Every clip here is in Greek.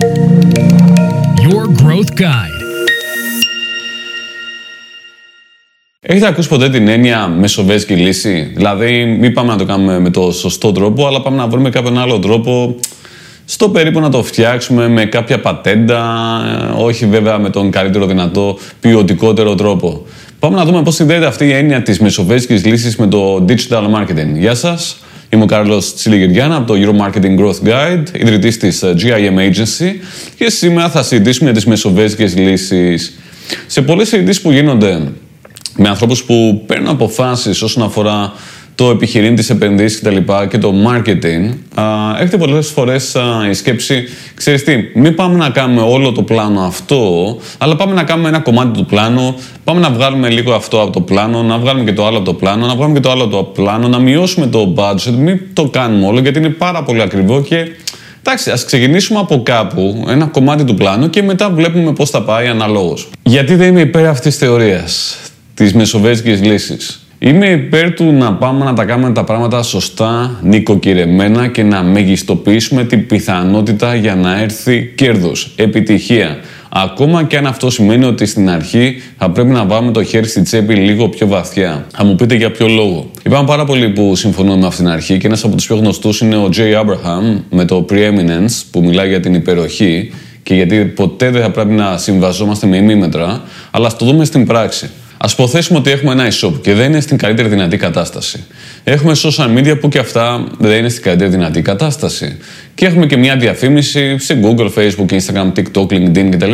Your Growth Guide. Έχετε ακούσει ποτέ την έννοια μεσοβέζικη λύση; Δηλαδή, μην πάμε να το κάνουμε με το σωστό τρόπο, αλλά πάμε να βρούμε κάποιον άλλο τρόπο στο περίπου να το φτιάξουμε με κάποια πατέντα, ε, όχι βέβαια με τον καλύτερο δυνατό ποιοτικότερο τρόπο. Πάμε να δούμε πώς συνδέεται αυτή η έννοια της μεσοβέζικης λύσης με το digital marketing. Γεια σας, είμαι ο Κάρλος Τσιλιγυριάννα από το Euro Marketing Growth Guide, ιδρυτής της ε, GIM Agency και σήμερα θα συζητήσουμε για τις μεσοβέζικες λύσεις. Σε πολλές συζητήσεις που γίνονται με ανθρώπους που παίρνουν αποφάσεις όσον αφορά το επιχειρήν της επενδύσης και τα λοιπά και το marketing, α, έχετε πολλές φορές α, η σκέψη, ξέρεις τι, μην πάμε να κάνουμε όλο το πλάνο αυτό, αλλά πάμε να κάνουμε ένα κομμάτι του πλάνου, πάμε να βγάλουμε λίγο αυτό από το πλάνο, να βγάλουμε και το άλλο από το πλάνο, να βγάλουμε και το άλλο από το πλάνο, να μειώσουμε το budget, μην το κάνουμε όλο γιατί είναι πάρα πολύ ακριβό και Εντάξει, ας ξεκινήσουμε από κάπου, ένα κομμάτι του πλάνου και μετά βλέπουμε πώς θα πάει αναλόγως. Γιατί δεν είμαι υπέρ αυτής της θεωρίας, της μεσοβέζικης λύσης; Είμαι υπέρ του να πάμε να τα κάνουμε τα πράγματα σωστά, νοικοκυρεμένα και να μεγιστοποιήσουμε την πιθανότητα για να έρθει κέρδος, επιτυχία. Ακόμα και αν αυτό σημαίνει ότι στην αρχή θα πρέπει να βάλουμε το χέρι στη τσέπη λίγο πιο βαθιά. Θα μου πείτε για ποιο λόγο. Υπάρχουν πάρα πολλοί που συμφωνούν με αυτήν την αρχή και ένας από τους πιο γνωστούς είναι ο Jay Abraham με το Preeminence που μιλάει για την υπεροχή και γιατί ποτέ δεν θα πρέπει να συμβαζόμαστε με ημίμετρα, αλλά ας το δούμε στην πράξη. Α υποθέσουμε ότι έχουμε ένα e-shop και δεν είναι στην καλύτερη δυνατή κατάσταση. Έχουμε social media που και αυτά δεν είναι στην καλύτερη δυνατή κατάσταση. Και έχουμε και μια διαφήμιση σε Google, Facebook, Instagram, TikTok, LinkedIn κτλ.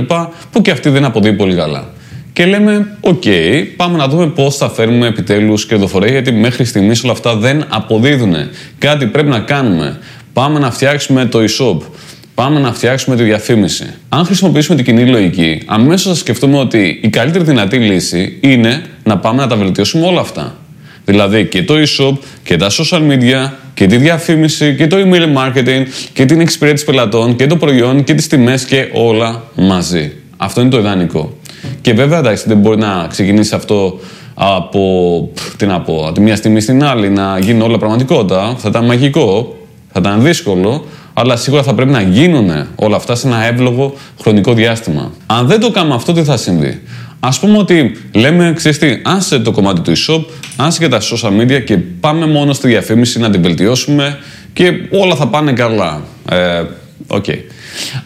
που και αυτή δεν αποδίδει πολύ καλά. Και λέμε, OK, πάμε να δούμε πώς θα φέρουμε επιτέλους κερδοφορία, γιατί μέχρι στιγμής όλα αυτά δεν αποδίδουν. Κάτι πρέπει να κάνουμε. Πάμε να φτιάξουμε το e-shop. Πάμε να φτιάξουμε τη διαφήμιση. Αν χρησιμοποιήσουμε την κοινή λογική, αμέσως θα σκεφτούμε ότι η καλύτερη δυνατή λύση είναι να πάμε να τα βελτιώσουμε όλα αυτά. Δηλαδή και το e-shop και τα social media και τη διαφήμιση και το email marketing και την εξυπηρέτηση πελατών και το προϊόν και τις τιμές και όλα μαζί. Αυτό είναι το ιδανικό. Και βέβαια εντάξει δεν μπορεί να ξεκινήσει αυτό από, τι να πω, από τη μία στιγμή στην άλλη να γίνει όλα πραγματικότητα. Θα ήταν μαγικό, θα ήταν δύσκολο, αλλά σίγουρα θα πρέπει να γίνουν όλα αυτά σε ένα εύλογο χρονικό διάστημα. Αν δεν το κάνουμε αυτό, τι θα συμβεί; Α πούμε ότι λέμε, ξέρεις τι, άσε το κομμάτι του e-shop, άσε και τα social media και πάμε μόνο στη διαφήμιση να την βελτιώσουμε και όλα θα πάνε καλά. Ε, okay.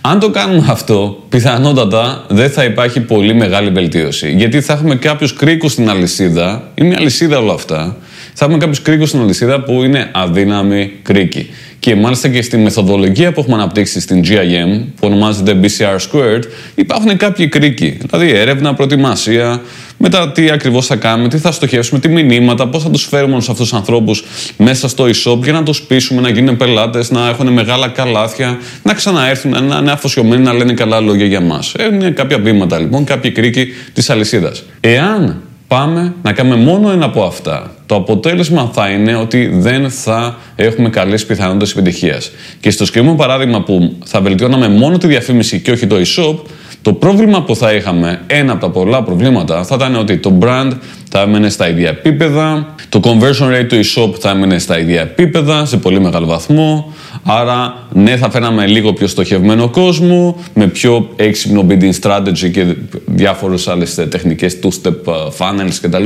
Αν το κάνουμε αυτό, πιθανότατα δεν θα υπάρχει πολύ μεγάλη βελτίωση. Γιατί θα έχουμε κάποιους κρίκους στην αλυσίδα, είναι μια αλυσίδα όλα αυτά. Θα έχουμε κάποιους κρίκους στην αλυσίδα που είναι αδύναμοι κρίκοι. Και μάλιστα και στη μεθοδολογία που έχουμε αναπτύξει στην GIM, που ονομάζεται BCR Squared, υπάρχουν κάποιοι κρίκοι. Δηλαδή έρευνα, προετοιμασία, μετά τι ακριβώς θα κάνουμε, τι θα στοχεύσουμε, τι μηνύματα, πώς θα τους φέρουμε σε αυτούς τους ανθρώπους μέσα στο e-shop για να τους πείσουμε να γίνουν πελάτες, να έχουν μεγάλα καλάθια, να ξαναέρθουν, να είναι αφοσιωμένοι να λένε καλά λόγια για μας. Είναι κάποια βήματα λοιπόν, κάποιοι κρίκοι της αλυσίδας. Εάν πάμε να κάνουμε μόνο ένα από αυτά. Το αποτέλεσμα θα είναι ότι δεν θα έχουμε καλές πιθανότητες επιτυχίας. Και στο συγκεκριμένο παράδειγμα που θα βελτιώναμε μόνο τη διαφήμιση και όχι το e-shop, το πρόβλημα που θα είχαμε, ένα από τα πολλά προβλήματα, θα ήταν ότι το brand θα έμενε στα ίδια επίπεδα, το conversion rate του e-shop θα έμενε στα ίδια επίπεδα, σε πολύ μεγάλο βαθμό. Άρα, ναι, θα φέραμε λίγο πιο στοχευμένο κόσμο, με πιο έξυπνο bidding strategy και διάφορες άλλες τεχνικές two-step ε, funnels κτλ.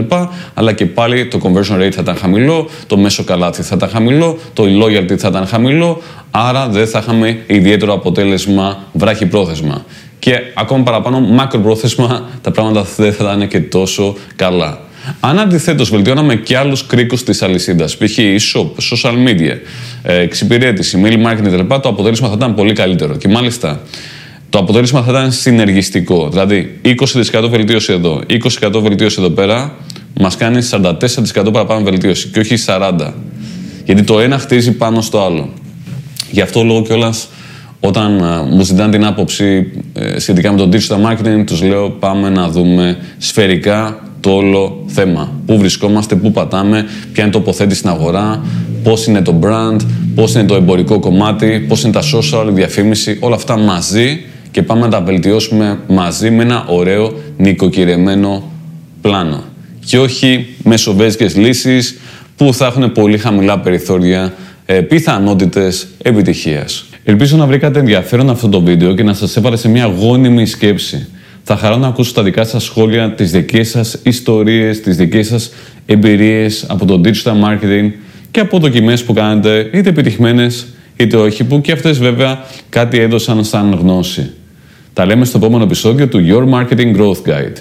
Αλλά και πάλι το conversion rate θα ήταν χαμηλό, το μέσο καλάθι θα ήταν χαμηλό, το loyalty θα ήταν χαμηλό. Άρα, δεν θα είχαμε ιδιαίτερο αποτέλεσμα βράχη πρόθεσμα. Και ακόμα παραπάνω, μακροπρόθεσμα, τα πράγματα δεν θα ήταν και τόσο καλά. Αν αντιθέτως βελτιώναμε και άλλους κρίκους της αλυσίδας, π.χ. e-shop, social media, ε, εξυπηρέτηση, mail marketing κτλ., το αποτέλεσμα θα ήταν πολύ καλύτερο. Και μάλιστα το αποτέλεσμα θα ήταν συνεργιστικό. Δηλαδή 20% βελτίωση εδώ, 20% βελτίωση εδώ πέρα, μας κάνει 44% παραπάνω βελτίωση και όχι 40%. Γιατί το ένα χτίζει πάνω στο άλλο. Γι' αυτό λόγο κιόλας όταν ε, μου ζητάνε την άποψη ε, σχετικά με το digital marketing, τους λέω πάμε να δούμε σφαιρικά το όλο θέμα. Πού βρισκόμαστε, πού πατάμε, ποια είναι η τοποθέτηση στην αγορά, πώς είναι το brand, πώς είναι το εμπορικό κομμάτι, πώς είναι τα social, η διαφήμιση, όλα αυτά μαζί και πάμε να τα βελτιώσουμε μαζί με ένα ωραίο νοικοκυρεμένο πλάνο. Και όχι μεσοβέζικες λύσεις που θα έχουν πολύ χαμηλά περιθώρια ε, πιθανότητες επιτυχίας. Ελπίζω να βρήκατε ενδιαφέρον αυτό το βίντεο και να σας έβαλε σε μια γόνιμη σκέψη. Θα χαρώ να ακούσω τα δικά σας σχόλια, τις δικές σας ιστορίες, τις δικές σας εμπειρίες από το digital marketing και από δοκιμές που κάνετε, είτε επιτυχημένες είτε όχι, που και αυτές βέβαια κάτι έδωσαν σαν γνώση. Τα λέμε στο επόμενο επεισόδιο του Your Marketing Growth Guide.